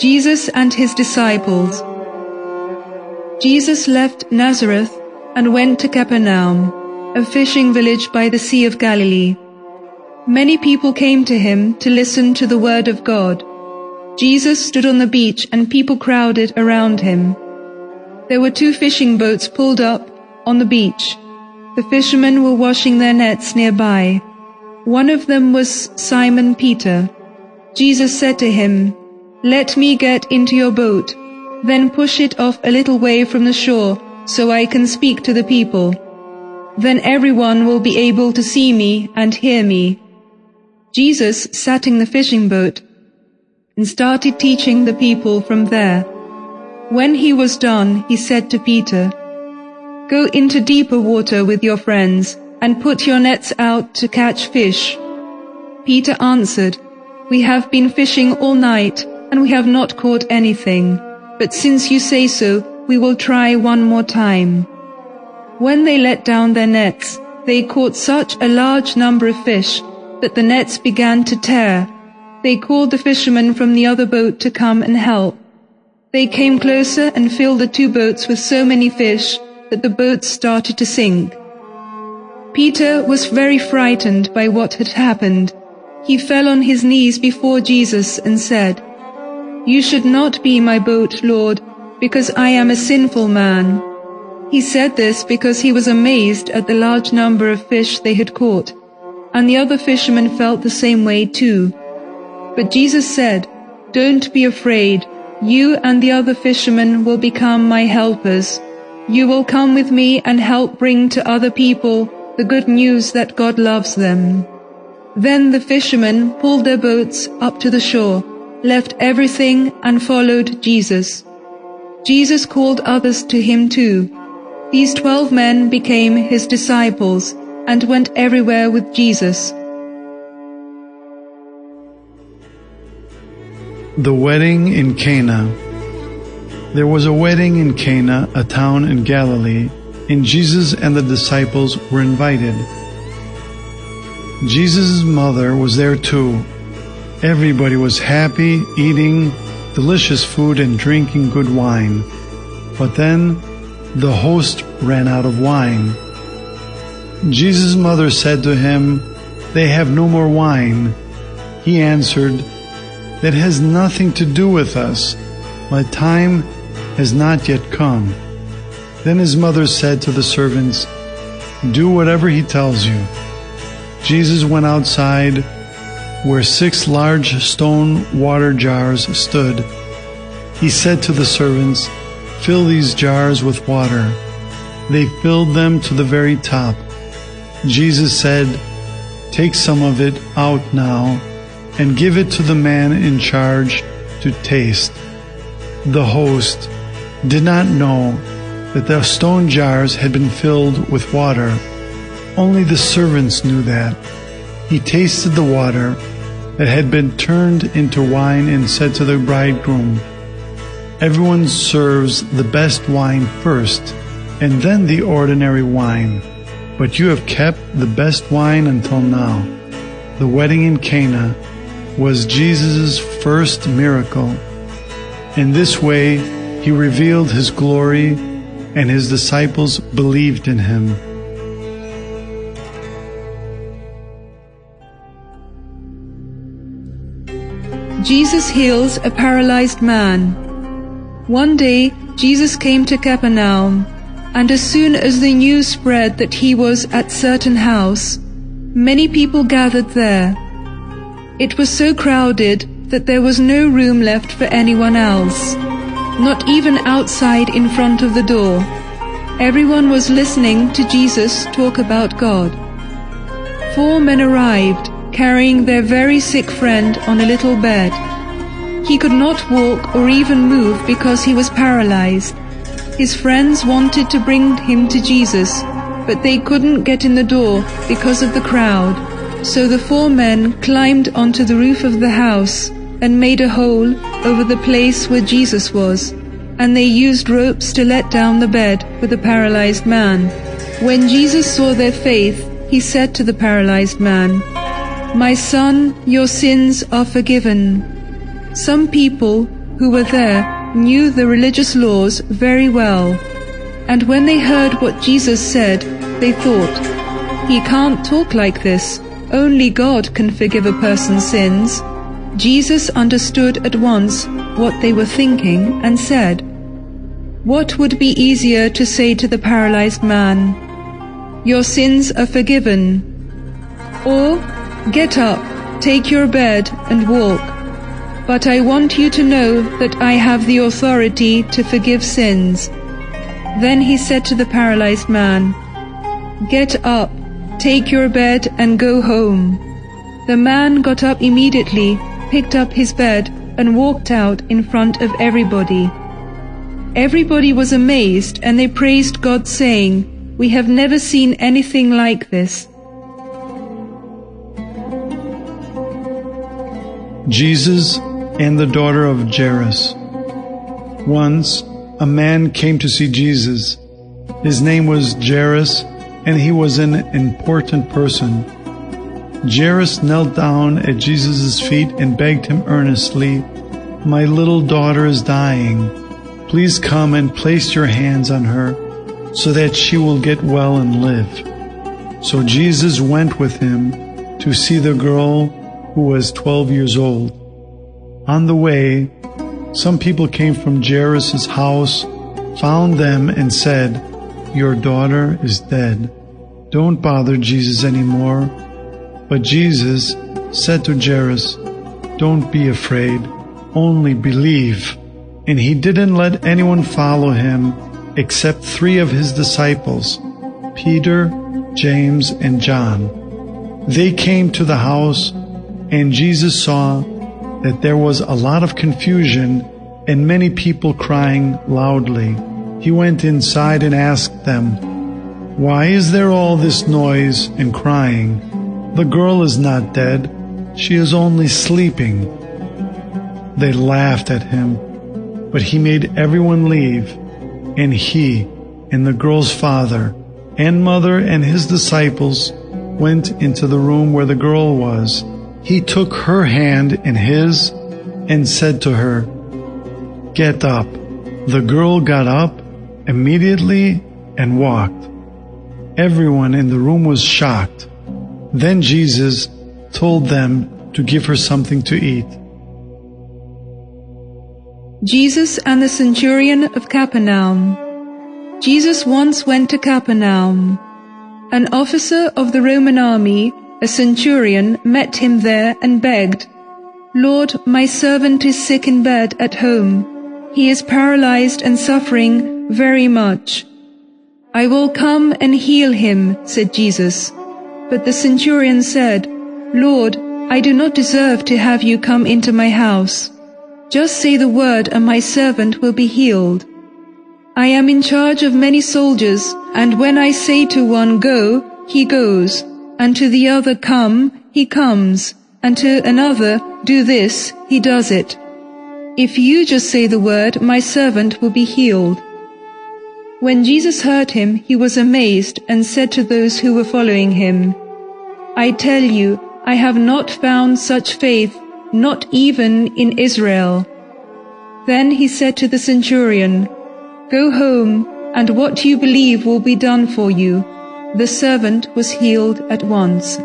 Jesus and his disciples. Jesus left Nazareth and went to Capernaum, a fishing village by the Sea of Galilee. Many people came to him to listen to the word of God. Jesus stood on the beach and people crowded around him. There were two fishing boats pulled up on the beach. The fishermen were washing their nets nearby. One of them was Simon Peter. Jesus said to him, Let me get into your boat, then push it off a little way from the shore so I can speak to the people. Then everyone will be able to see me and hear me. Jesus sat in the fishing boat and started teaching the people from there. When he was done, he said to Peter, Go into deeper water with your friends and put your nets out to catch fish. Peter answered, We have been fishing all night and we have not caught anything, but since you say so, we will try one more time. When they let down their nets, they caught such a large number of fish that the nets began to tear. They called the fishermen from the other boat to come and help. They came closer and filled the two boats with so many fish that the boats started to sink. Peter was very frightened by what had happened. He fell on his knees before Jesus and said, You should not be my boat, Lord, because I am a sinful man. He said this because he was amazed at the large number of fish they had caught and the other fishermen felt the same way too. But Jesus said, Don't be afraid. You and the other fishermen will become my helpers. You will come with me and help bring to other people the good news that God loves them. Then the fishermen pulled their boats up to the shore, left everything and followed Jesus. Jesus called others to him too. These twelve men became his disciples and went everywhere with Jesus. The wedding in Cana. There was a wedding in Cana, a town in Galilee, and Jesus and the disciples were invited. Jesus' mother was there too. Everybody was happy, eating delicious food and drinking good wine. But then the host ran out of wine. Jesus' mother said to him, They have no more wine. He answered, That has nothing to do with us. My time has not yet come. Then his mother said to the servants, Do whatever he tells you. Jesus went outside where six large stone water jars stood. He said to the servants, Fill these jars with water. They filled them to the very top. Jesus said, Take some of it out now and give it to the man in charge to taste. The host did not know that the stone jars had been filled with water. Only the servants knew that. He tasted the water that had been turned into wine and said to the bridegroom, Everyone serves the best wine first, and then the ordinary wine but you have kept the best wine until now. The wedding in Cana was Jesus' first miracle. In this way, he revealed his glory, and his disciples believed in him. Jesus heals a paralyzed man. One day, Jesus came to Capernaum and as soon as the news spread that he was at certain house, many people gathered there. It was so crowded that there was no room left for anyone else, not even outside in front of the door. Everyone was listening to Jesus talk about God. Four men arrived, carrying their very sick friend on a little bed. He could not walk or even move because he was paralyzed. His friends wanted to bring him to Jesus, but they couldn't get in the door because of the crowd. So the four men climbed onto the roof of the house and made a hole over the place where Jesus was, and they used ropes to let down the bed with the paralyzed man. When Jesus saw their faith, he said to the paralyzed man, My son, your sins are forgiven. Some people who were there knew the religious laws very well. And when they heard what Jesus said, they thought, He can't talk like this. Only God can forgive a person's sins. Jesus understood at once what they were thinking and said, What would be easier to say to the paralyzed man? Your sins are forgiven. Or, Get up, take your bed and walk. But I want you to know that I have the authority to forgive sins. Then he said to the paralyzed man, Get up, take your bed and go home. The man got up immediately, picked up his bed and walked out in front of everybody. Everybody was amazed and they praised God saying, We have never seen anything like this. Jesus and the daughter of Jairus. Once, a man came to see Jesus. His name was Jairus, and he was an important person. Jairus knelt down at Jesus' feet and begged him earnestly, My little daughter is dying. Please come and place your hands on her so that she will get well and live. So Jesus went with him to see the girl who was 12 years old. On the way, some people came from Jairus' house, found them, and said, Your daughter is dead. Don't bother Jesus anymore. But Jesus said to Jairus, Don't be afraid, only believe. And he didn't let anyone follow him except three of his disciples, Peter, James, and John. They came to the house, and Jesus saw that there was a lot of confusion and many people crying loudly. He went inside and asked them, Why is there all this noise and crying? The girl is not dead, she is only sleeping. They laughed at him, but he made everyone leave, and he and the girl's father and mother and his disciples went into the room where the girl was. He took her hand in his and said to her, Get up. The girl got up immediately and walked. Everyone in the room was shocked. Then Jesus told them to give her something to eat. Jesus and the centurion of Capernaum. Jesus once went to Capernaum. An officer of the Roman army a centurion met him there and begged, Lord, my servant is sick in bed at home. He is paralyzed and suffering very much. I will come and heal him, said Jesus. But the centurion said, Lord, I do not deserve to have you come into my house. Just say the word and my servant will be healed. I am in charge of many soldiers, and when I say to one, Go, he goes and to the other come, he comes, and to another do this, he does it. If you just say the word, my servant will be healed. When Jesus heard him, he was amazed and said to those who were following him, I tell you, I have not found such faith, not even in Israel. Then he said to the centurion, Go home, and what you believe will be done for you. The servant was healed at once.